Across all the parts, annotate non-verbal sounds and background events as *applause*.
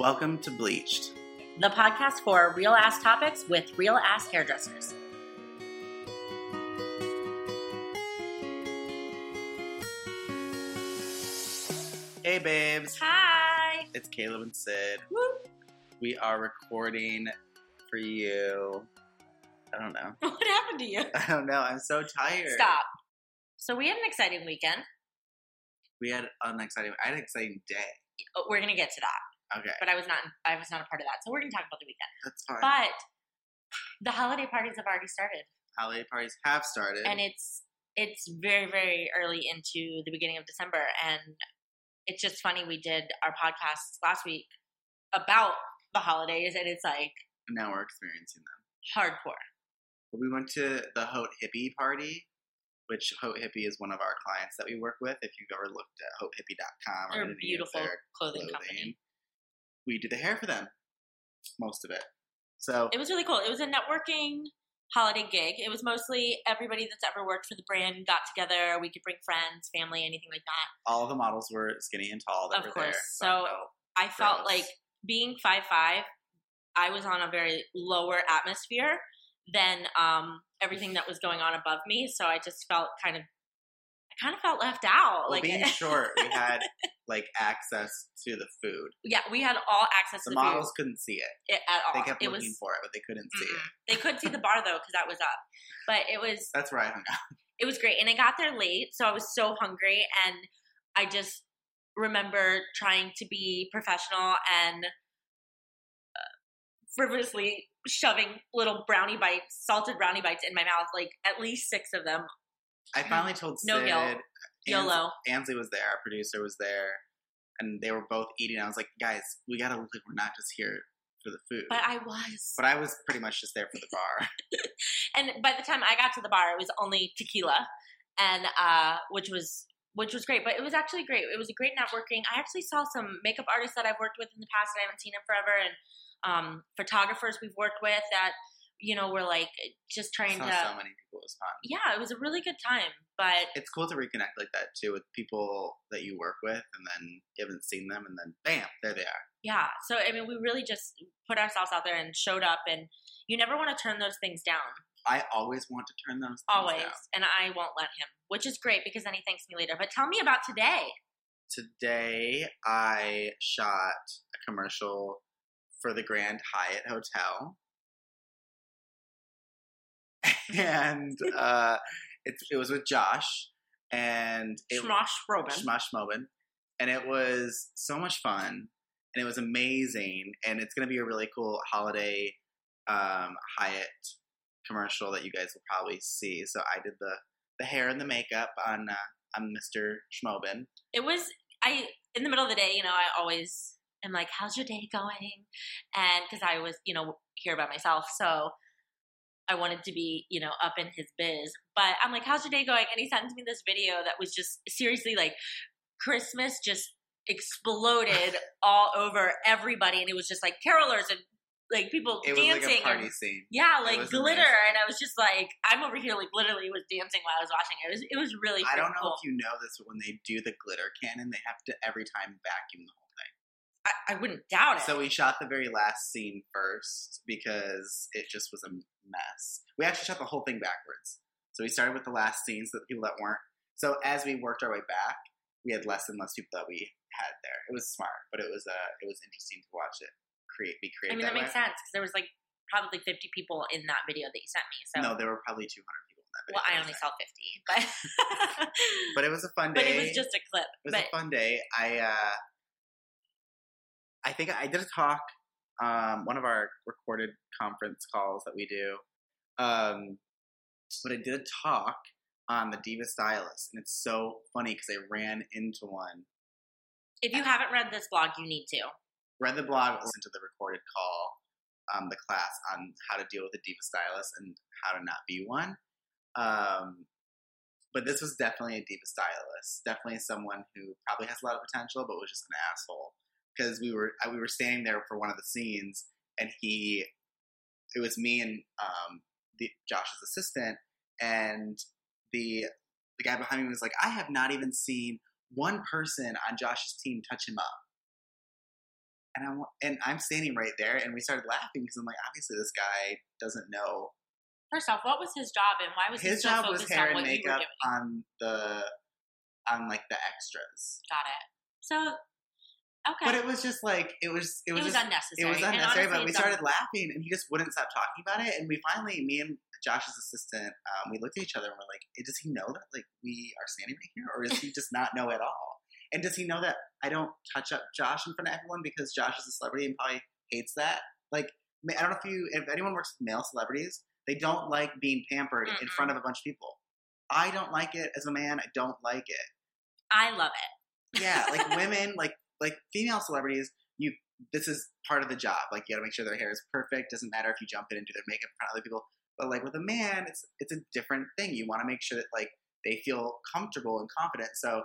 Welcome to Bleached. the podcast for real ass topics with real ass hairdressers. Hey, babes. Hi. It's Caleb and Sid. Woo. We are recording for you. I don't know. *laughs* What happened to you? I don't know. I'm so tired. Stop. So we had an exciting weekend. We had an exciting. I had an exciting day. Oh, We're gonna get to that, Okay, but I was not. I was not a part of that. So we're gonna talk about the weekend. that's fine. But the holiday parties have already started, Holiday parties have started. and it's it's very very early into the beginning of December, and it's just funny. We did our podcast last week about the holidays, and it's like now we're experiencing them. hardcore. We went to the Haute Hippie party, which Haute Hippie is one of our clients that we work with. If you've ever looked at hautehippie.com or They're a any of beautiful clothing, clothing, company. We do the hair for them, most of it. So It was really cool. It was a networking holiday gig. It was mostly everybody that's ever worked for the brand got together. We could bring friends, family, anything like that. all the models were skinny and tall that Of course. there. So- I felt Gross. like being five five, I was on a very lower atmosphere than um, everything that was going on above me. So I just felt kind of, kind of felt left out. well, like being *laughs* short, we had like access to the food. yeah, we had all access The to the models food couldn't see it. it, at all. They kept it looking was. for it, but they couldn't see it. They could see the bar though because that was up, but it was That's where I hung out. it was great and i got there late so i was so hungry and i just remember trying to be professional and uh, frivolously shoving little brownie bites salted brownie bites in my mouth like at least six of them I finally told Sid. No guilt. Ans- yolo Ansley was there, our producer was there, and they were both eating. I was like, guys, we gotta look like we're not just here for the food. but i was But I was pretty much just there for the bar. *laughs* and by the time i got to the bar it was only tequila and uh which was which was great but it was actually great it was a great networking i actually saw some makeup artists that i've worked with in the past that i haven't seen in forever and um photographers we've worked with that you know we're like just I trying saw to so many people. It was fun. yeah it was a really good time but It's cool to reconnect like that too with people that you work with, and then you haven't seen them, and then bam, there they are. yeah so i mean we really just put ourselves out there and showed up and you never want to turn those things down I always want to turn those things always down. and i won't let him which is great because then he thanks me later but tell me about today Today, I shot a commercial for the Grand Hyatt Hotel. *laughs* and uh, it, it was with Josh and it, Robin. Shmosh Mobin. And it was so much fun and it was amazing. And it's going to be a really cool holiday um, Hyatt commercial that you guys will probably see. So I did the, the hair and the makeup on, uh, on Mr. Schmobin. it was I in the middle of the day, you know, I always am like, "How's your day going?" And because I was, you know, here by myself, so I wanted to be, you know, up in his biz. But I'm like, "How's your day going?" And he sends me this video that was just seriously like Christmas just exploded *laughs* all over everybody, and it was just like carolers and like people It dancing like and scene. yeah, like glitter, amazing. and I was just like, I'm over here, like literally was dancing while I was watching it. It was, it was really. I don't know cool. if you know this, but when they do the glitter cannon, they have to every time vacuum the whole thing. I, I wouldn't doubt it. So we shot the very last scene first because it just was a mess. We actually shot the whole thing backwards. So we started with the last scenes, that people that weren't. So as we worked our way back, we had less and less people that we had there. It was smart, but it was uh, it was interesting to watch it create be created. I mean, that, makes way. sense because there was like probably 50 people in that video that you sent me. So, No, there were probably 200 people in that video. well, I only saw 50, but *laughs* But it was a fun day. but it was just a clip. It was But a fun day. I uh, I think I did a talk, um, one of our recorded conference calls that we do. Um, but I did a talk on the Diva Stylist, and it's so funny because I ran into one. if you haven't read this blog, you need to. Read the blog, listen to the recorded call, um, the class on how to deal with a Diva Stylist and how to not be one. Um, but this was definitely a diva stylist. Definitely someone who probably has a lot of potential, but was just an asshole. Because we were uh, we were standing there for one of the scenes, and he, it was me and um, the Josh's assistant, and the the guy behind me was like, I have not even seen one person on Josh's team touch him up. And I'm and I'm standing right there, and we started laughing because I'm like, obviously this guy doesn't know. First off, what was his job and why was he His so job was focused hair on and what you were makeup on the on like the extras, Got it. So, okay. but it was just like it was it It was, was just unnecessary. it was unnecessary. honestly, But we started laughing, and he just wouldn't stop talking about it. And we finally, me and Josh's assistant, um, we looked at each other and we're like, "Does he know that like we are standing right here, or does he just not know at all?" And does he know that I don't touch up Josh in front of everyone because Josh is a celebrity and probably hates that? Like, I don't know if you, if anyone works with male celebrities, they don't like being pampered in Mm-mm. front of a bunch of people. I don't like it as a man. I don't like it. I love it. Yeah, like women, like like female celebrities, you this is part of the job. Like you got to make sure their hair is perfect. Doesn't matter if you jump in and do their makeup in front of other people. But like with a man, it's it's a different thing. You want to make sure that like they feel comfortable and confident. So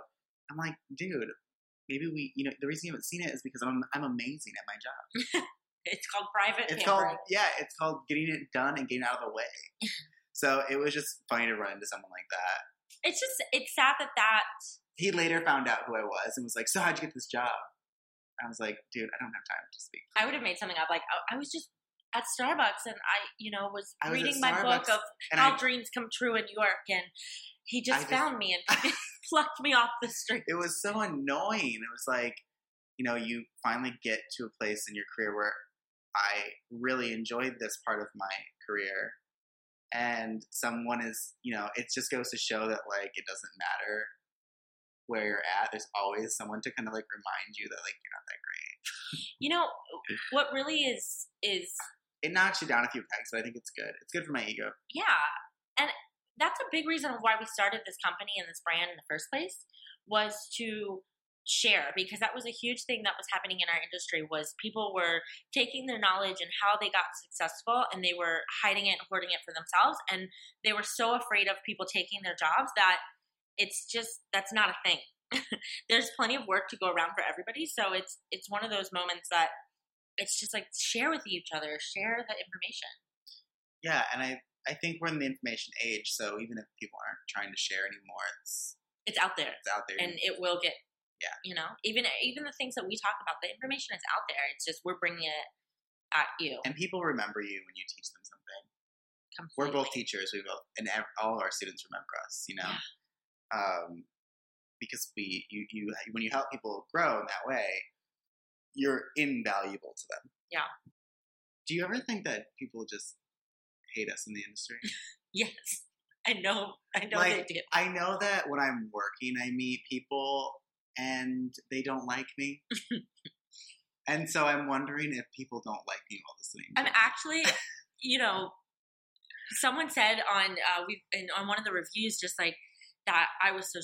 I'm like, dude, maybe we, you know, the reason you haven't seen it is because I'm I'm amazing at my job. *laughs* It's called private It's called yeah, it's called getting it done and getting out of the way. *laughs* so it was just funny to run into someone like that. It's just it's sad that that He later found out who I was and was like, "So how'd you get this job?" I was like, "Dude, I don't have time to speak." I would have made something up. Like I, I was just at Starbucks and I, you know, was was reading my book of how I, dreams come true in New York, and he I just just- found me and *laughs* *laughs* plucked me off the street. it was so annoying. It was like, you know, you finally get to a place in your career where I really enjoyed this part of my career. And someone is, you know, it just goes to show that, like, it doesn't matter where you're at. There's always someone to kind of, like, remind you that, like, you're not that great. You know what really is is It knocks you down a few pegs, but I think it's good. It's good for my ego. yeah, and that's a big reason why we started this company and this brand in the first place was to share because that was a huge thing that was happening in our industry was people were taking their knowledge and how they got successful and they were hiding it and hoarding it for themselves and they were so afraid of people taking their jobs that it's just that's not a thing *laughs* there's plenty of work to go around for everybody so it's it's one of those moments that it's just like share with each other share the information Yeah, and I, I think we're in the information age, so even if people aren't trying to share anymore, it's, it's out there it's out there. and it will get Yeah. you know even even the things that we talk about the information is out there it's just we're bringing it at you and people remember you when you teach them something. we're both teachers. We both, and ev- all of our students remember us. You know, um, because we, you, you, when you help people grow in that way, you're invaluable to them. Yeah. Do you ever think that people just hate us in the industry? *laughs* yes i know i know Like, they do I know that when I'm working, I meet people and they don't like me. *laughs* and so I'm wondering if people don't like me while listening. to i'm actually you know someone said on uh we in, on one of the reviews just like that i was so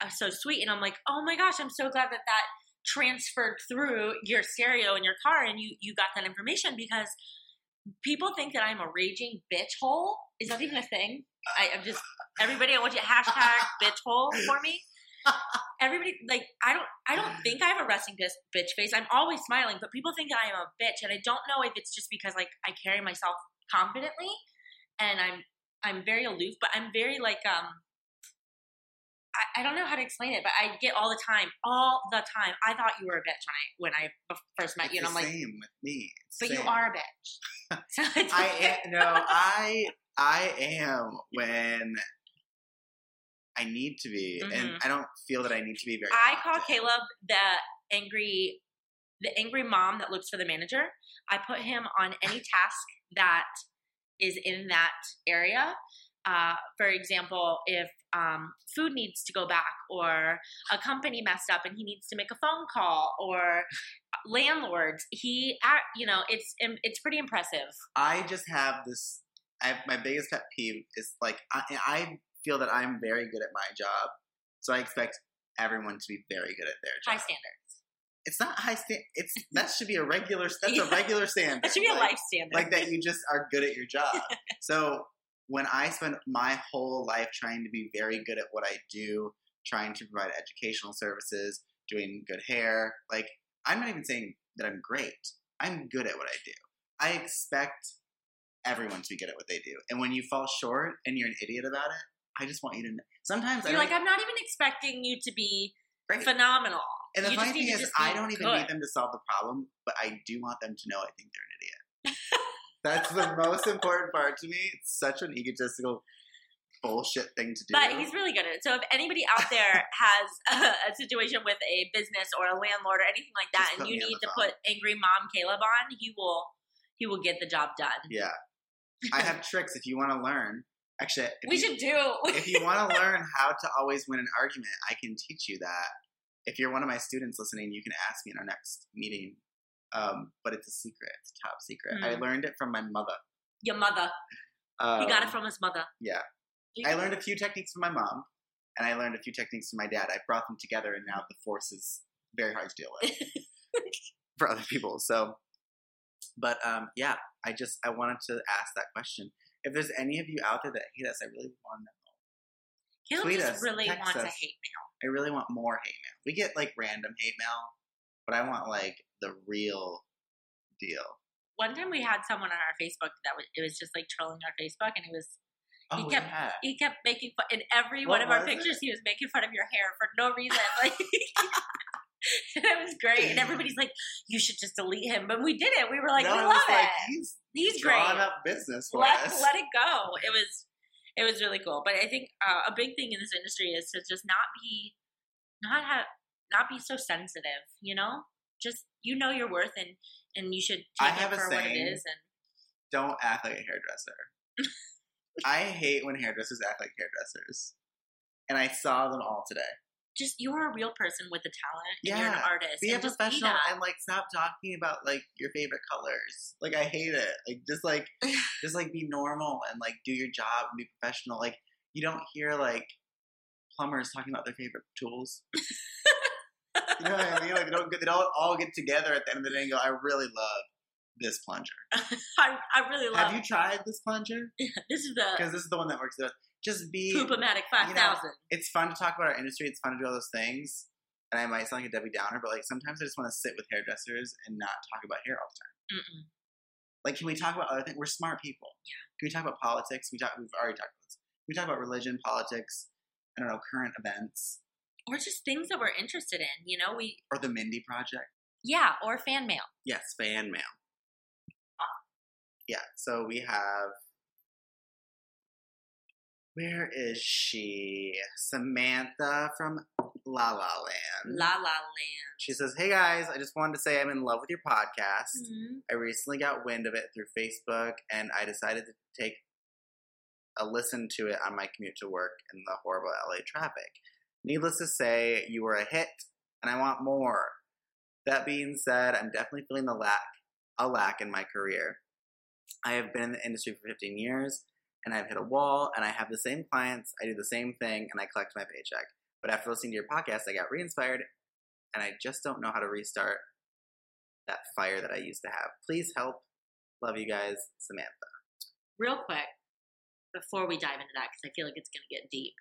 uh, so sweet. And i'm like oh my gosh i'm so glad that that transferred through your stereo in your car and you you got that information because people think that i'm a raging bitch hole. Is that even a thing? I, i'm just everybody i want you to hashtag *laughs* bitch hole for me. Everybody like i don't i don't think i have a resting bitch, bitch face. I'm always smiling but people think that i am a bitch and i don't know if it's just because like i carry myself confidently and i'm i'm very aloof but i'm very like um I, I don't know how to explain it, but I get all the time, all the time. I thought you were a bitch when I when I first met It's you, and the I'm like, same with me. It's but the you are a bitch. *laughs* So I am, no, I I am when I need to be, and Mhm. I don't feel that I need to be very. I call. Caleb the angry, the angry mom that looks for the manager. I put him on any task that is in that area. Uh, for example, if um, food needs to go back, or a company messed up and he needs to make a phone call, or landlords, he, you know, it's it's pretty impressive. I just have this. I, my biggest pet peeve is like I, I feel that I'm very good at my job, so I expect everyone to be very good at their High standards. It's not high stand. It's *laughs* that should be a regular. That's Yeah. a regular standard. That should be a like, life standard. like that. You just are good at your job. *laughs* so when I spend my whole life trying to be very good at what I do, trying to provide educational services, doing good hair, like I'm not even saying that I'm great. I'm good at what I do. I expect everyone to be good at what they do. And when you fall short and you're an idiot about it, I just want you to know. Sometimes I You're like, I'm not even expecting you to be Great. phenomenal. And the You funny thing is, I don't even good. need them to solve the problem, but I do want them to know I think they're an idiot. *laughs* That's the most important part to me. It's such an egotistical bullshit thing to do. But he's really good at it. So if anybody out there *laughs* has a, a situation with a business or a landlord or anything like that, Just and you need to phone. put angry mom Caleb on, he will he will get the job done. yeah, I have *laughs* tricks if you want to learn. Actually, we you, should do. if you want to *laughs* learn how to always win an argument, I can teach you that. If you're one of my students listening, you can ask me in our next meeting. Um, but it's a secret. It's top secret. I Mm. learned it from my mother. Your mother. Um, he got it from his mother. yeah. I learned a few techniques from my mom, and I learned a few techniques from my dad. I brought them together, and now the force is very hard to deal with *laughs* for other people. So, but um, yeah, I just I wanted to ask that question. If there's any of you out there that hate us, I really want to know. Caleb Tweet just us, really wants a hate mail. I really want more hate mail. We get like random hate mail, but I want like the real deal. One time we had someone on our Facebook that was it was just like trolling our Facebook, and it was Oh, kept- yeah. he kept making fun in every What one of our was it? pictures. He was making fun of your hair for no reason. *laughs* Like and *laughs* it was great, and everybody's like, "You should just delete him," but we did it. We were like, no, "We love was it. like he's He's great. up business for Let us. let it go." It was it was really cool. But I think uh, a big thing in this industry is to just not be not have not be so sensitive. You know, just you know your worth, and and you should I take have it a for what it saying. And Don't act like a hairdresser. *laughs* I hate when hairdressers act like hairdressers. And I saw them all today. just you're a real person with a talent. and you're an artist. Be a professional and like stop talking about like your favorite colors. Like I hate it. Like just like *laughs* just like be normal and like do your job and be professional. Like you don't hear like plumbers talking about their favorite tools. *laughs* You know what I mean? Like they don't get, they don't all get together at the end of the day and go, I really love this plunger. *laughs* I, I really love. Have you tried this plunger? this is the Because this is the one that works the best. Just be Poopomatic five thousand. it's fun to talk about our industry. It's fun to do all those things. And I might sound like a Debbie Downer, but like sometimes I just want to sit with hairdressers and not talk about hair all the time. Mm-mm. Like, can we talk about other things? We're smart people. Yeah. Can we talk about politics? We talk. We've already talked about this. Can we talk about religion, politics. I don't know, current events, Or just things that we're interested in. You know, we or the Mindy Project. yeah, or fan mail. Yes, fan mail. Yeah. So we have. Where is she? Samantha from La La Land. La La Land. She says, Hey guys, I just wanted to say I'm in love with your podcast. Mhm. I recently got wind of it through Facebook and I decided to take a listen to it on my commute to work in the horrible LA traffic. Needless to say, you were a hit and I want more. That being said, I'm definitely feeling the lack a lack in my career. I have been in the industry for 15 years and I've hit a wall and I have the same clients, I do the same thing and I collect my paycheck. But after listening to your podcast, I got re-inspired and I just don't know how to restart that fire that I used to have. Please help. Love you guys, Samantha. Real quick, before we dive into that, because I feel like it's going to get deep.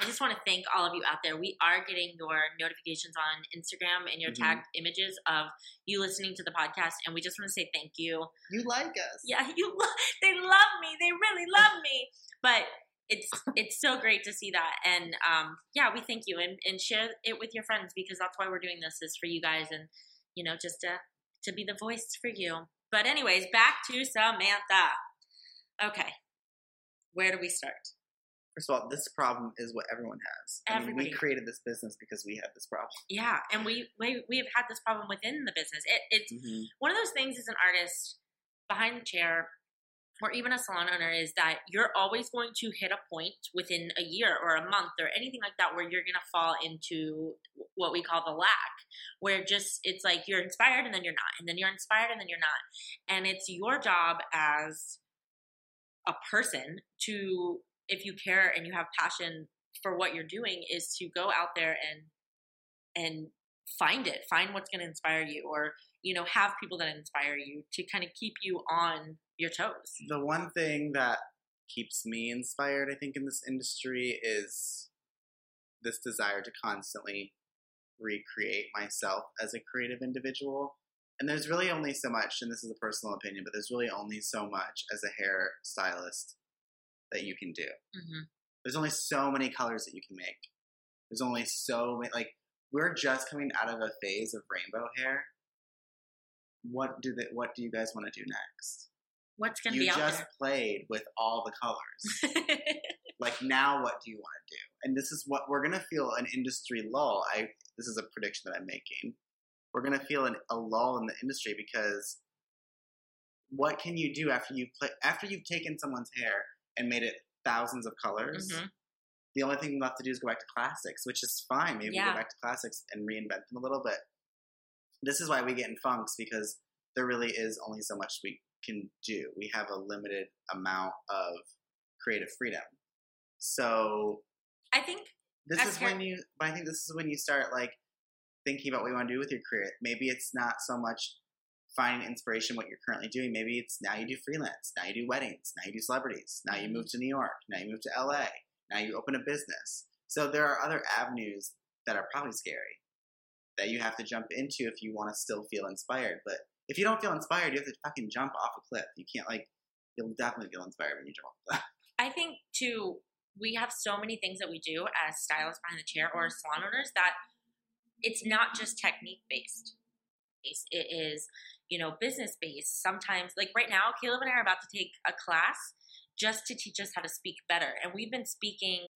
I just want to thank all of you out there. We are getting your notifications on Instagram and your Mhm. tagged images of you listening to the podcast, and we just want to say thank you. You like us. yeah, *laughs* you lo- they love me. They really love me. But it's it's so great to see that, and um, yeah, we thank you and, and share it with your friends because that's why we're doing this is for you guys and you know just to to be the voice for you. But anyways, back to Samantha. Okay, where do we start? First of all, this problem is what everyone has. I mean, we created this business because we had this problem. Yeah, and we we we have had this problem within the business. It, it's Mm-hmm. one of those things as an artist behind the chair or even a salon owner is that you're always going to hit a point within a year or a month or anything like that where you're going to fall into what we call the lack where just it's like you're inspired and then you're not and then you're inspired and then you're not and it's your job as a person to if you care and you have passion for what you're doing is to go out there and and find it find what's going to inspire you or you know have people that inspire you to kind of keep you on your toes The one thing that keeps me inspired, I think, in this industry is this desire to constantly recreate myself as a creative individual. And there's really only so much, and this is a personal opinion, but there's really only so much as a hair stylist that you can do. hmm There's only so many colors that you can make. There's only so many, like, we're just coming out of a phase of rainbow hair. What do they? What do you guys want to do next? What's going to You be out just played with all the colors. *laughs* like now, what do you want to do? And this is what we're gonna feel an industry lull. I this is a prediction that I'm making. We're gonna feel an, a lull in the industry because what can you do after you've play, after you've taken someone's hair and made it thousands of colors? Mhm. the only thing left to do is go back to classics, which is fine. Maybe we Yeah. go back to classics and reinvent them a little bit. This is why we get in funks because there really is only so much we can do. We have a limited amount of creative freedom. So I think this is when you but I think this is when you start like thinking about what you want to do with your career. Maybe it's not so much finding inspiration what you're currently doing. Maybe it's now you do freelance, now you do weddings, now you do celebrities, now you move mm. to New York, now you move to LA, now you open a business. So there are other avenues that are probably scary that you have to jump into if you want to still feel inspired. But if you don't feel inspired, you have to fucking jump off a cliff. You can't like you'll definitely feel inspired when you jump off a cliff. *laughs* I think too, we have so many things that we do as stylists behind the chair or salon owners that it's not just technique based. It is, you know, business based. Sometimes, like right now, Caleb and I are about to take a class just to teach us how to speak better. And we've been speaking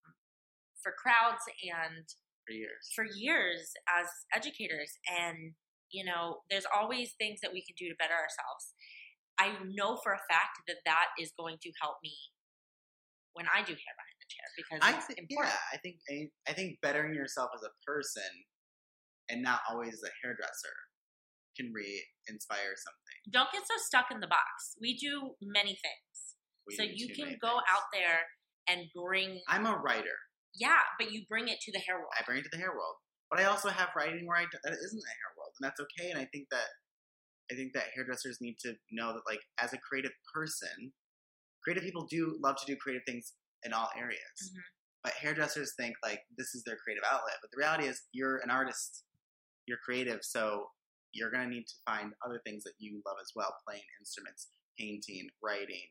for crowds and For years. for years as educators and you know there's always things that we can do to better ourselves i know for a fact that that is going to help me when i do hair behind the chair because I think, important yeah, I think I, I think bettering yourself as a person and not always as a hairdresser can re-inspire something. don't get so stuck in the box we do many things We so you can go things. out there and bring I'm a writer. yeah but you bring it to the hair world I bring it to the hair world, but I also have writing where I d- that isn't a hair world, and that's okay. And I think that I think that hairdressers need to know that, like, as a creative person, creative people do love to do creative things in all areas. Mhm. But hairdressers think like this is their creative outlet. But the reality is, you're an artist, you're creative, so you're gonna need to find other things that you love as well: playing instruments, painting, writing.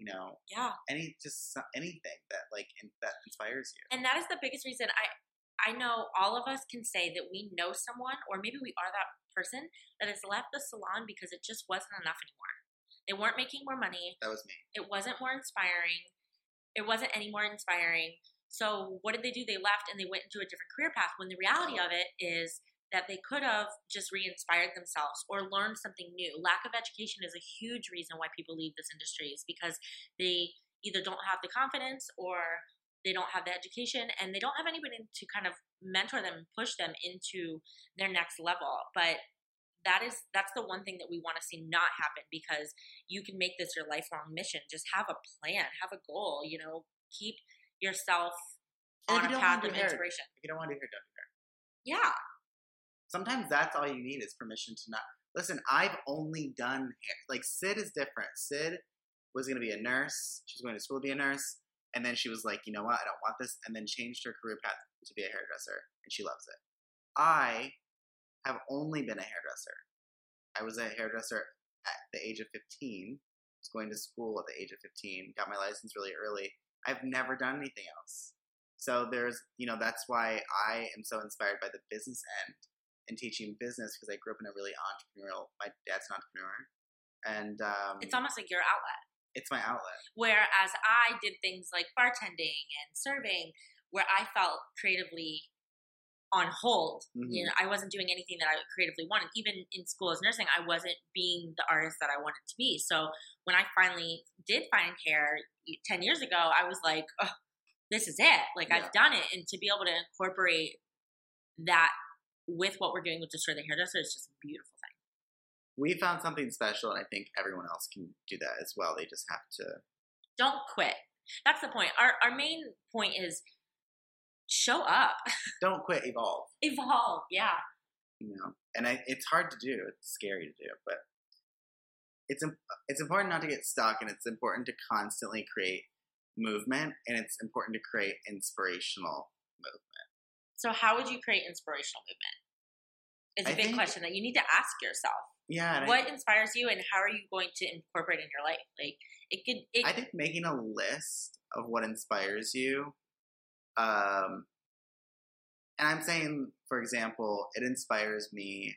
You know, yeah any just anything that like in, that inspires you. and that is the biggest reason i i know all of us can say that we know someone or maybe we are that person that has left the salon because it just wasn't enough anymore they weren't making more money That was me. it wasn't more inspiring it wasn't any more inspiring so what did they do they left and they went into a different career path when the reality of it is that they could have just re-inspired themselves or learned something new. Lack of education is a huge reason why people leave this industry is because they either don't have the confidence or they don't have the education and they don't have anybody to kind of mentor them and push them into their next level. But that is that's the one thing that we want to see not happen because you can make this your lifelong mission. Just have a plan have a goal you know keep yourself And on a path of inspiration. If you don't want to hear don't do hair. yeah Sometimes that's all you need is permission to not. Listen, I've only done hair. Like Sid is different. Sid was going to be a nurse. She was going to school to be a nurse, and then she was like, you know what, I don't want this, and then changed her career path to be a hairdresser, and she loves it. I have only been a hairdresser. I was a hairdresser at the age of 15. Was going to school at the age of 15. Got my license really early. I've never done anything else. So there's, you know, that's why I am so inspired by the business end and teaching business because I grew up in a really entrepreneurial. My dad's an entrepreneur, and um, it's almost like your outlet it's my outlet. Whereas I did things like bartending and serving, where I felt creatively on hold. Mhm. You know, I wasn't doing anything that I creatively wanted. Even in school as nursing, I wasn't being the artist that I wanted to be. So when I finally did find hair ten years ago, I was like, oh, "This is it! Like Yeah. I've done it." And to be able to incorporate that with what we're doing with Destroy the Hairdresser is just a beautiful thing. We found something special, and I think everyone else can do that as well. They just have to. Don't quit. That's the point. Our our main point is show up. *laughs* Don't quit. Evolve. evolve yeah You know, and I, it's hard to do. It's scary to do, but it's it's important not to get stuck, and it's important to constantly create movement, and it's important to create inspirational movement. so how would you create inspirational movement it's a I big think- question that you need to ask yourself Yeah, and I- what inspires you and how are you going to incorporate in your life like it could it, I think making a list of what inspires you, um, And I'm saying, for example, it inspires me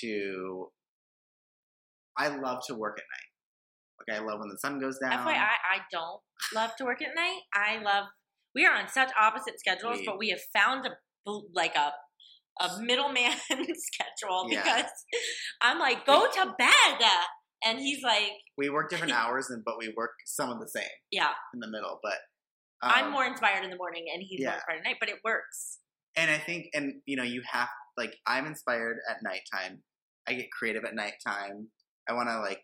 to. I love to work at night. Like I love when the sun goes down. FYI, I don't love to work at night. I love. We are on such opposite schedules, We- but we have found a like a a middleman *laughs* schedule Yeah. because I'm like, go to bed, and he's like, we work different *laughs* hours, and but we work some of the same yeah, in the middle. But I'm um, more inspired in the morning, and he's more yeah. inspired at night, but it works. And I think, and you know, you have like I'm inspired at nighttime. I get creative at nighttime. I want to like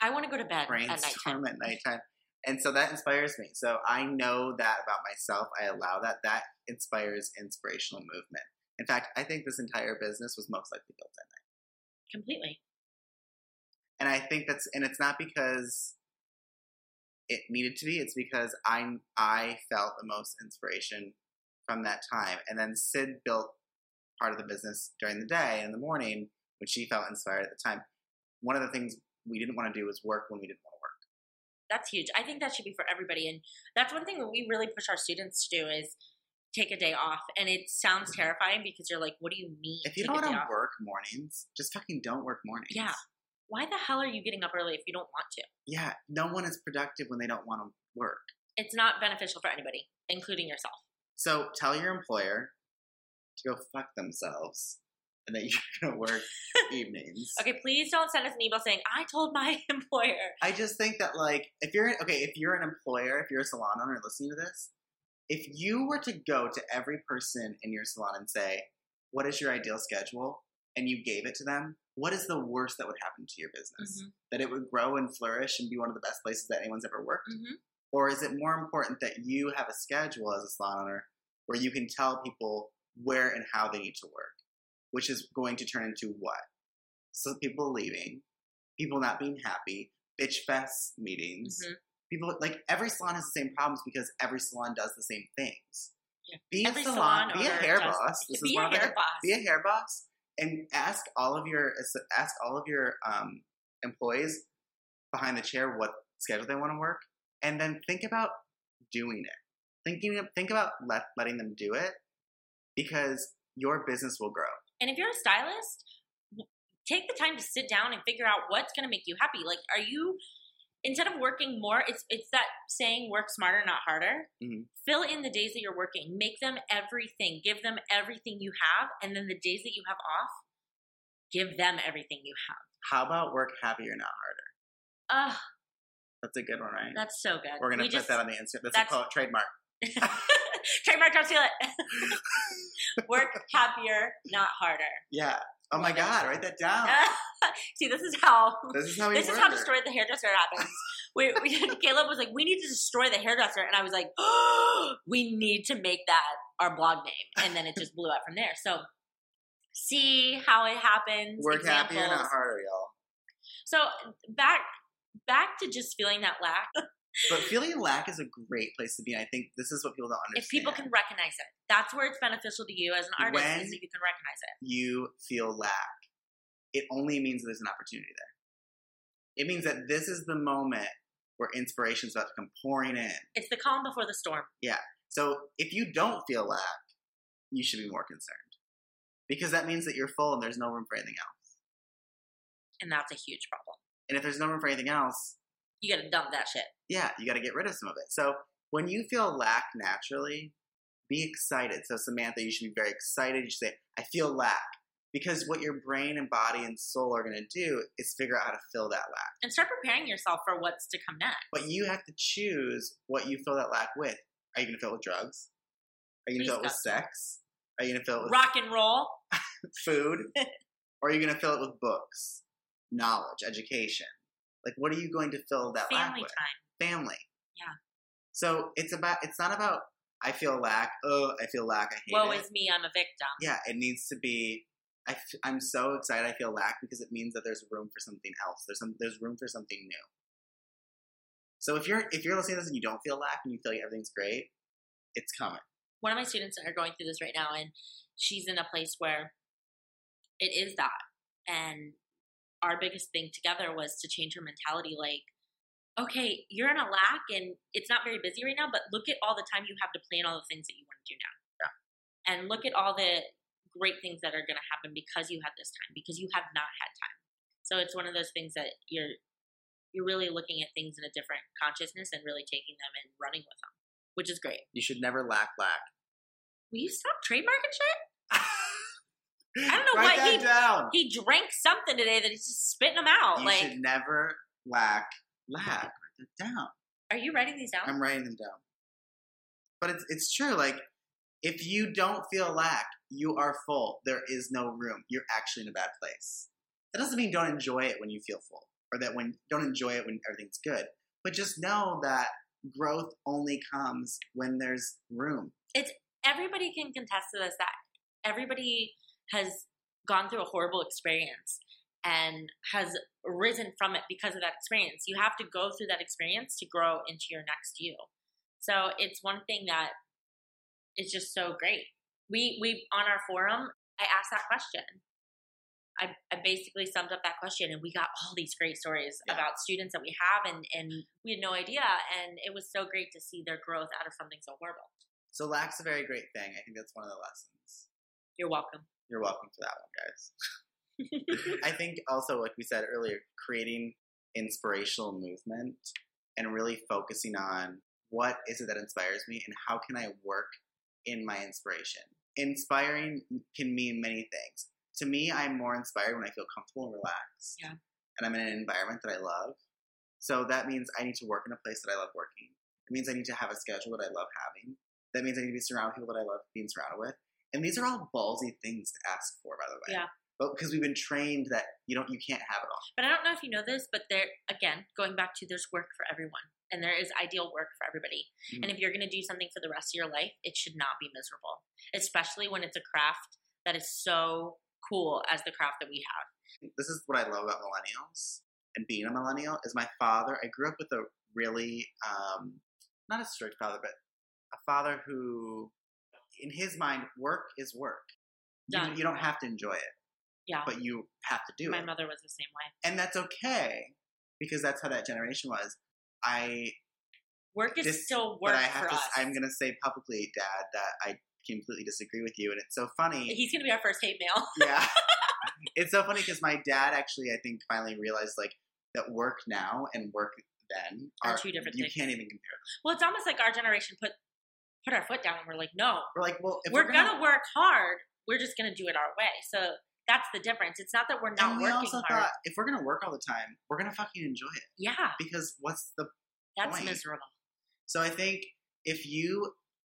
I want to go to bed at nighttime. brainstorm at *laughs* nighttime. And so that inspires me. So I know that about myself. I allow that. That inspires inspirational movement. In fact, I think this entire business was most likely built at night. Completely. And I think that's, and it's not because it needed to be. It's because I I felt the most inspiration from that time. And then Sid built part of the business during the day in the morning when she felt inspired at the time. One of the things we didn't want to do was work when we didn't want to work. That's huge. I think that should be for everybody, and that's one thing that we really push our students to do is take a day off. And it sounds terrifying because you're like, what do you mean? If you don't want to work mornings, just fucking don't work mornings. Yeah. Why the hell are you getting up early if you don't want to? Yeah. No one is productive when they don't want to work. It's not beneficial for anybody, including yourself. So tell your employer to go fuck themselves and that *laughs* you're going to work *laughs* evenings. Okay, please don't send us an email saying I told my *laughs* employer. I just think that, like, if you're, okay, if you're an employer, if you're a salon owner listening to this, if you were to go to every person in your salon and say, what is your ideal schedule? And you gave it to them, what is the worst that would happen to your business? Mhm. That it would grow and flourish and be one of the best places that anyone's ever worked? Mhm. Or is it more important that you have a schedule as a salon owner where you can tell people where and how they need to work, which is going to turn into what? So people leaving, people not being happy, bitch fest meetings. Mhm. People like every salon has the same problems because every salon does the same things. Yeah. Be Every a salon, salon be a hair does- boss. This be is a one of the- hair boss. Be a hair boss and ask all of your ask all of your um, employees behind the chair what schedule they want to work, and then think about doing it. Thinking think about let, letting them do it because your business will grow. And if you're a stylist, take the time to sit down and figure out what's going to make you happy. Like, are you instead of working more? It's it's that saying, "Work smarter, not harder." Mhm. Fill in the days that you're working. Make them everything. Give them everything you have, and then the days that you have off, give them everything you have. How about work happier, not harder? Ah, That's a good one, right? that's so good. We're gonna We put just- that on the Instagram. That's, that's- a quote, trademark. *laughs* Trademark, don't steal it. *laughs* *laughs* Work happier, not harder. Yeah. Oh my God, write that down. *laughs* See, this is how this is how we this is how destroy the hairdresser happens. We, we, *laughs* Caleb was like, "We need to destroy the hairdresser," and I was like, *gasps* "We need to make that our blog name," and then it just blew up from there. So, see how it happens. Work happier, not harder, y'all. So back back to just feeling that lack. But feeling lack is a great place to be. And I think this is what people don't understand. If people can recognize it, that's where it's beneficial to you as an artist. When- is that you can recognize it. you feel lack, it only means there's an opportunity there. It means that this is the moment where inspiration's about to come pouring in. It's the calm before the storm. Yeah. So if you don't feel lack, you should be more concerned. Because that means that you're full and there's no room for anything else. And that's a huge problem. And if there's no room for anything else, You got to dump that shit. yeah, you got to get rid of some of it. So when you feel lack naturally, be excited. So Samantha, you should be very excited. You should say, "I feel lack," because what your brain and body and soul are going to do is figure out how to fill that lack. And start preparing yourself for what's to come next. But you have to choose what you fill that lack with. Are you going to fill it with drugs? Are you going to fill it with sex? Are you going to fill it with Rock and roll. *laughs* food? *laughs* or are you going to fill it with books, knowledge, education? Like, what are you going to fill that lack Family with? time. family. Yeah. So it's about. It's not about. I feel lack. Oh, I feel lack. I hate it. Woe it. is me, I'm a victim. yeah, it needs to be. I f- I'm so excited. I feel lack because it means that there's room for something else. There's some. There's room for something new. So if you're if you're listening to this and you don't feel lack and you feel like everything's great, it's coming. One of my students are going through this right now, and she's in a place where it is that. And our biggest thing together was to change her mentality like, okay, you're in a lack and it's not very busy right now, but look at all the time you have to plan all the things that you want to do now. and look at all the great things that are going to happen because you had this time because you have not had time. So it's one of those things that you're you're really looking at things in a different consciousness and really taking them and running with them, which is great. You should never lack lack. Will you stop trademarking shit? I don't know Write what that he down. he drank something today that he's just spitting them out. You like, should never lack lack. Write that down. are you writing these down? I'm writing them down. But it's it's true. Like if you don't feel lack, you are full. There is no room. You're actually in a bad place. That doesn't mean don't enjoy it when you feel full, or that when don't enjoy it when everything's good. But just know that growth only comes when there's room. It's everybody can contest to this that everybody has gone through a horrible experience and has risen from it because of that experience. You have to go through that experience to grow into your next you. So it's one thing that is just so great. We we on our forum, I asked that question. I, I basically summed up that question and we got all these great stories Yeah. about students that we have and, and we had no idea and it was so great to see their growth out of something so horrible. So lack's a very great thing. I think that's one of the lessons. You're welcome. You're welcome for that one, guys. *laughs* I think also, like we said earlier, creating inspirational movement and really focusing on what is it that inspires me and how can I work in my inspiration. Inspiring can mean many things. To me, I'm more inspired when I feel comfortable and relaxed. Yeah. And I'm in an environment that I love. So that means I need to work in a place that I love working. It means I need to have a schedule that I love having. That means I need to be surrounded with people that I love being surrounded with. And these are all ballsy things to ask for, by the way. Yeah. But because we've been trained that you don't, you can't have it all. But I don't know if you know this, but there again, going back to there's work for everyone, and there is ideal work for everybody. Mhm. And if you're going to do something for the rest of your life, it should not be miserable, especially when it's a craft that is so cool as the craft that we have. This is what I love about millennials and being a millennial is my father. I grew up with a really um, not a strict father, but a father who, in his mind, work is work. You, Done. you don't have to enjoy it, Yeah, but you have to do my it, mother was the same way. and that's okay because that's how that generation was. I Work is Dis- still work but I have to. us. I'm gonna say publicly, Dad, that I completely disagree with you, and it's so funny. He's going to be our first hate mail. *laughs* yeah, it's so funny because my dad actually, I think, finally realized like that work now and work then Are two different things. You things. can't even compare. Them. well, it's almost like our generation put put our foot down and we're like, no, We're like, well, if we're, we're, gonna, work hard. We're just gonna do it our way. So that's the difference. It's not that we're not and we working also hard. thought if we're gonna work all the time, we're gonna fucking enjoy it yeah, because what's the that's point. miserable. So I think if you,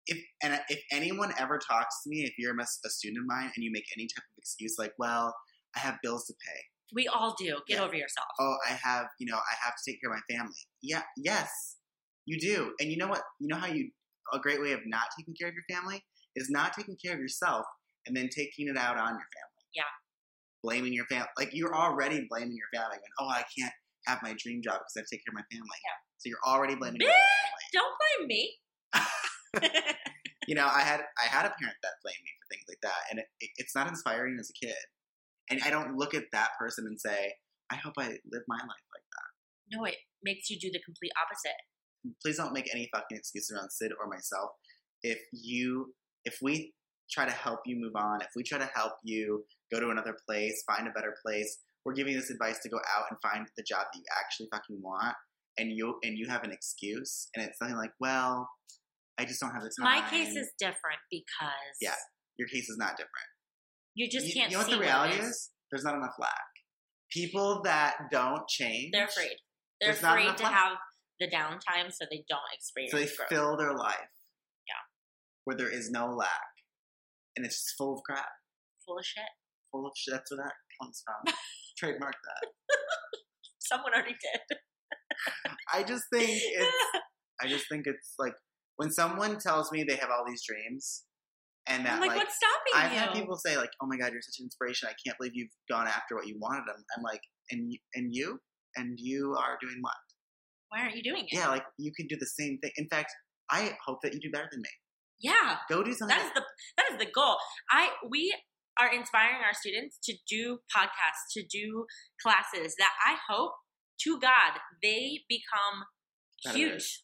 if and if anyone ever talks to me, if you're a a student of mine and you make any type of excuse like, well, I have bills to pay. We all do. Get Yeah. over yourself. Oh, I have, you know, I have to take care of my family. Yeah, yes, you do. And you know what? You know how you a great way of not taking care of your family is not taking care of yourself and then taking it out on your family. Yeah. Blaming your family. Like you're already blaming your family. Going, oh, I can't have my dream job because I have to take care of my family. Yeah. So you're already blaming your family. Don't blame me. *laughs* you know, I had I had a parent that blamed me for things like that, and it, it, it's not inspiring as a kid. And I don't look at that person and say, I hope I live my life like that. no, it makes you do the complete opposite. Please don't make any fucking excuses around Sid or myself. If you, if we try to help you move on, if we try to help you go to another place, find a better place, we're giving you this advice to go out and find the job that you actually fucking want, and you and you have an excuse, and it's something like, well, I just don't have the time. My case is different because Yeah. your case is not different. you just you, can't you know what the reality it is? There's not enough lack. People that don't change, They're afraid. They're afraid to life. have the downtime so they don't experience so they growth. fill their life. Yeah. Where there is no lack, and it's just full of crap, full of shit. full of shit. That's where that comes from. *laughs* Trademark that. *laughs* Someone already did. I just think it's. *laughs* I just think it's like when someone tells me they have all these dreams, and that I'm like, like what's stopping I've you? had people say like, "Oh my god, you're such an inspiration! I can't believe you've gone after what you wanted." I'm, I'm like, and you, and you and you are doing what? Why aren't you doing it? Yeah, like you can do the same thing. In fact, I hope that you do better than me. Yeah, Go do something. that is the that is the goal. I we are inspiring our students to do podcasts, to do classes that I hope to God they become huge.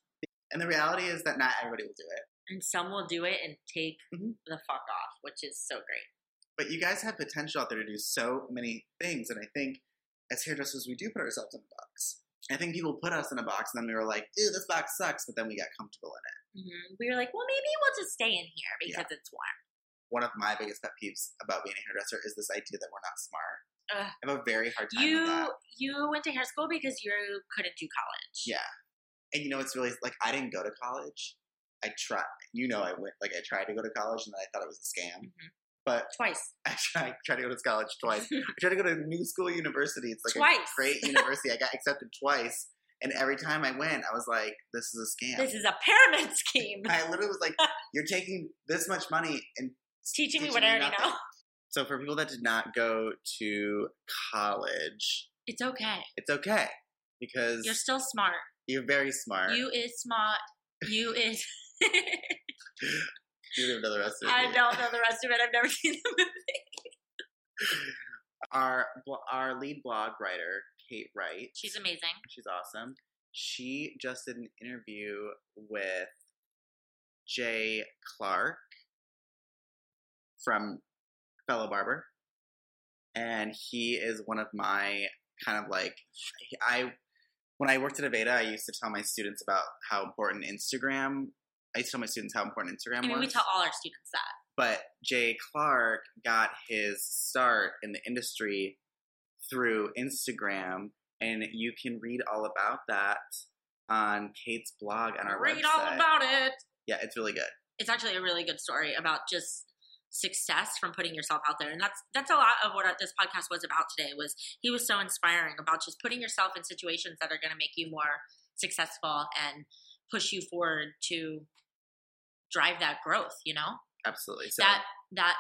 and the reality is that not everybody will do it. and some will do it and take Mhm. the fuck off, which is so great. But you guys have potential out there to do so many things, and I think as hairdressers, we do put ourselves in a box. I think people put us in a box, and then we were like, "Ew, this box sucks," but then we got comfortable in it. hmm We were like, well, maybe we'll just stay in here because it's warm. One of my biggest pet peeves about being a hairdresser is this idea that we're not smart. Ugh. I have a very hard time You that. you went to hair school because you couldn't do college. Yeah. And you know, it's really like I didn't go to college. I tried. You know, I went like I tried to go to college, and then I thought it was a scam. Mhm. But Twice. *laughs* I tried, tried to go to college twice. *laughs* I tried to go to New School University. It's like Twice. a great *laughs* university. I got accepted twice, and every time I went, I was like, "This is a scam." This is a pyramid scheme. I literally was like, "You're taking this much money and It's teaching me teaching what I already nothing." know. So for people that did not go to college, It's okay. it's okay because You're still smart. you're very smart. You is smart. You is. You don't know the rest of it. I don't know the rest of it. I've never *laughs* seen the movie. *laughs* Our our lead blog writer, Kate Wright. She's amazing. She's awesome. She just did an interview with Jay Clark from Fellow Barber. And he is one of my kind of like I when I worked at Aveda, I used to tell my students about how important Instagram I tell my students how important Instagram I mean, was. we tell all our students that. but Jay Clark got his start in the industry through Instagram, and you can read all about that on Kate's blog on our Read website. Read all about it. Yeah, it's really good. It's actually a really good story about just success from putting yourself out there and that's that's a lot of what this podcast was about today was he was so inspiring about just putting yourself in situations that are going to make you more successful and push you forward to drive that growth you know Absolutely. So that that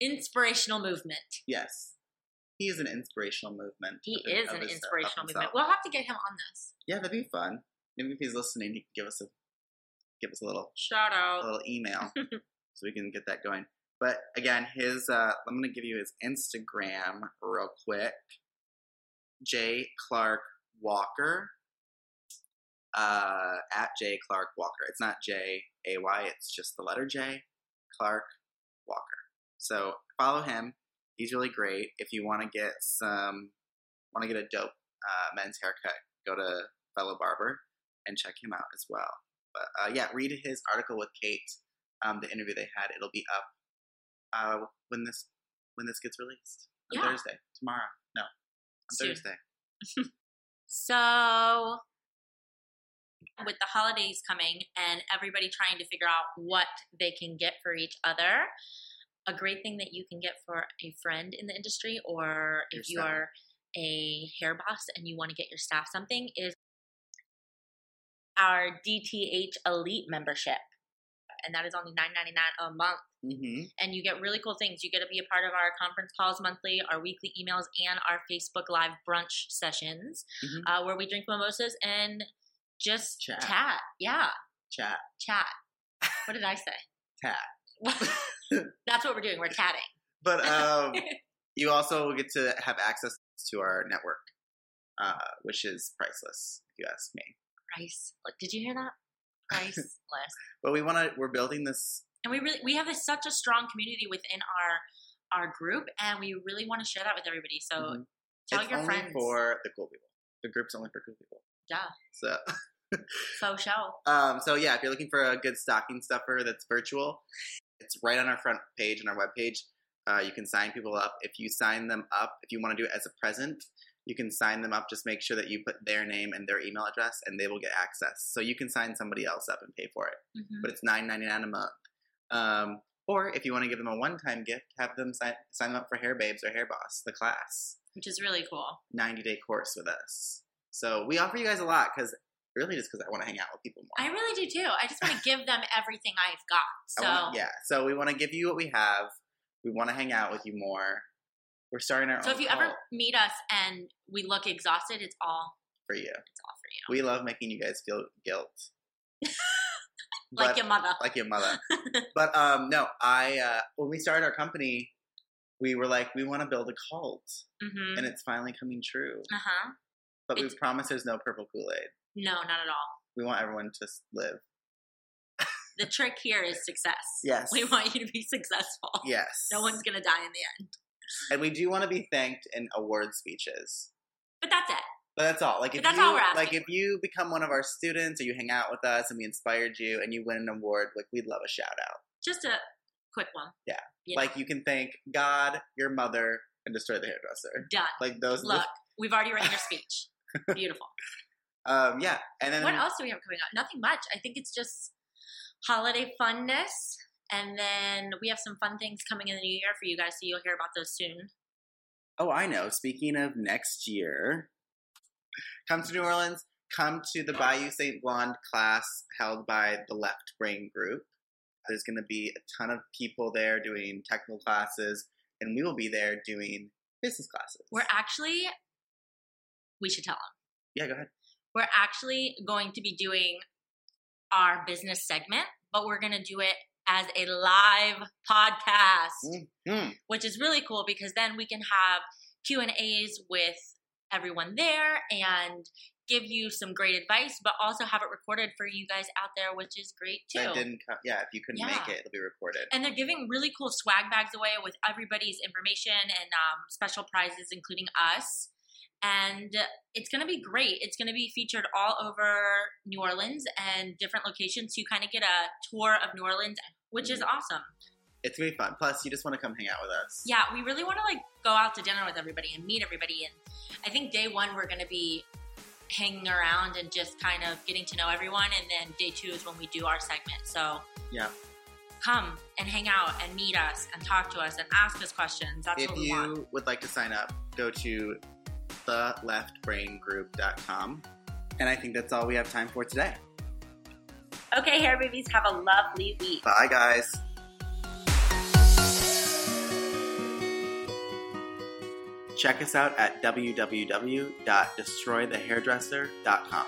inspirational movement yes, he is an inspirational movement. he is an inspirational movement we'll have to get him on this Yeah, that'd be fun. Maybe if he's listening, he can give us a give us a little shout out, a little email *laughs* so we can get that going. But again, his uh, I'm gonna give you his Instagram real quick. J Clark Walker. Uh, at J Clark Walker. It's not J A Y. It's just the letter J. Clark Walker. So follow him. He's really great. If you want to get some, want to get a dope uh, men's haircut, go to Fellow Barber and check him out as well. But uh, yeah, read his article with Kate. Um, the interview they had. It'll be up uh, when this when this gets released on Yeah. Thursday. Tomorrow. No, on Soon. Thursday. *laughs* So, with the holidays coming and everybody trying to figure out what they can get for each other, a great thing that you can get for a friend in the industry, or if you are a hair boss and you want to get your staff something, is our DTH Elite membership. And that is only nine ninety nine a month Mm-hmm. and you get really cool things. You get to be a part of our conference calls monthly, our weekly emails, and our Facebook Live brunch sessions Mhm. uh, where we drink mimosas and just Chat. chat. Yeah, Chat. chat. What did I say? *laughs* Tat. *laughs* That's what we're doing. We're chatting. But um, *laughs* you also get to have access to our network, uh, which is priceless, if you ask me. Price. Like, did you hear that? Priceless. But we want to. We're building this. and we really we have a, such a strong community within our our group, and we really want to share that with everybody. So Mhm. tell it's your only friends. for the cool people. The group's only for cool people. yeah, So. Faux show. Um, so yeah, if you're looking for a good stocking stuffer that's virtual, it's right on our front page on our webpage. Uh, you can sign people up. If you sign them up, if you want to do it as a present, you can sign them up. Just make sure that you put their name and their email address, and they will get access. So you can sign somebody else up and pay for it, Mhm. but it's nine ninety nine a month. Um, or if you want to give them a one time gift, have them sign sign them up for Hair Babes or Hair Boss, the class, Which is really cool. ninety day course with us. So we offer you guys a lot because really just because I want to hang out with people more. I really do too. I just want to *laughs* give them everything I've got. So wanna, yeah, so we want to give you what we have. We want to hang out with you more. We're starting our own. So if you cult ever meet us and we look exhausted, it's all for you. it's all for you. We love making you guys feel guilt, *laughs* like But- your mother. like your mother. *laughs* but um, no, I uh, when we started our company, we were like, we want to build a cult, hmm and it's finally coming true. Uh huh. But we promise there's no purple Kool Aid. No, not at all. We want everyone to live. The trick here is success. Yes. We want you to be successful. Yes. No one's gonna die in the end. And we do want to be thanked in award speeches. But that's it. But that's all. Like if that's you all we're asking like if you become one of our students or you hang out with us and we inspired you and you win an award, like we'd love a shout out. Just a quick one. Yeah. You know, Like you can thank God, your mother, and destroy the hairdresser. done. Like those. Look, we've already written your speech. *laughs* Beautiful. Um. Yeah. And then what else do we have coming up? Nothing much. I think it's just holiday funness. And then we have some fun things coming in the new year for you guys, so you'll hear about those soon. Oh, I know. Speaking of next year, come to New Orleans. Come to the Bayou St. Blonde class held by the Left Brain Group. There's going to be a ton of people there doing technical classes, and we will be there doing business classes. We're actually, we should tell them. yeah, go ahead. We're actually going to be doing our business segment, but we're going to do it as a live podcast, Mm. which is really cool because then we can have Q and A's with everyone there and give you some great advice, but also have it recorded for you guys out there, which is great too. That didn't come. Yeah, if you couldn't Yeah. make it, it'll be recorded. and they're giving really cool swag bags away with everybody's information and um, special prizes, including us. And it's going to be great. It's going to be featured all over New Orleans and different locations. So you kind of get a tour of New Orleans, which is mm. awesome. It's gonna be fun. Plus, you just want to come hang out with us. Yeah, we really want to like go out to dinner with everybody and meet everybody. And I think day one we're going to be hanging around and just kind of getting to know everyone. And then day two is when we do our segment. So Yeah. come and hang out and meet us and talk to us and ask us questions. That's If what we you would like to sign up, go to theleftbraingroup.com. And I think that's all we have time for today. Okay, hair babies, have a lovely week. Bye, guys. Check us out at www.destroythehairdresser.com.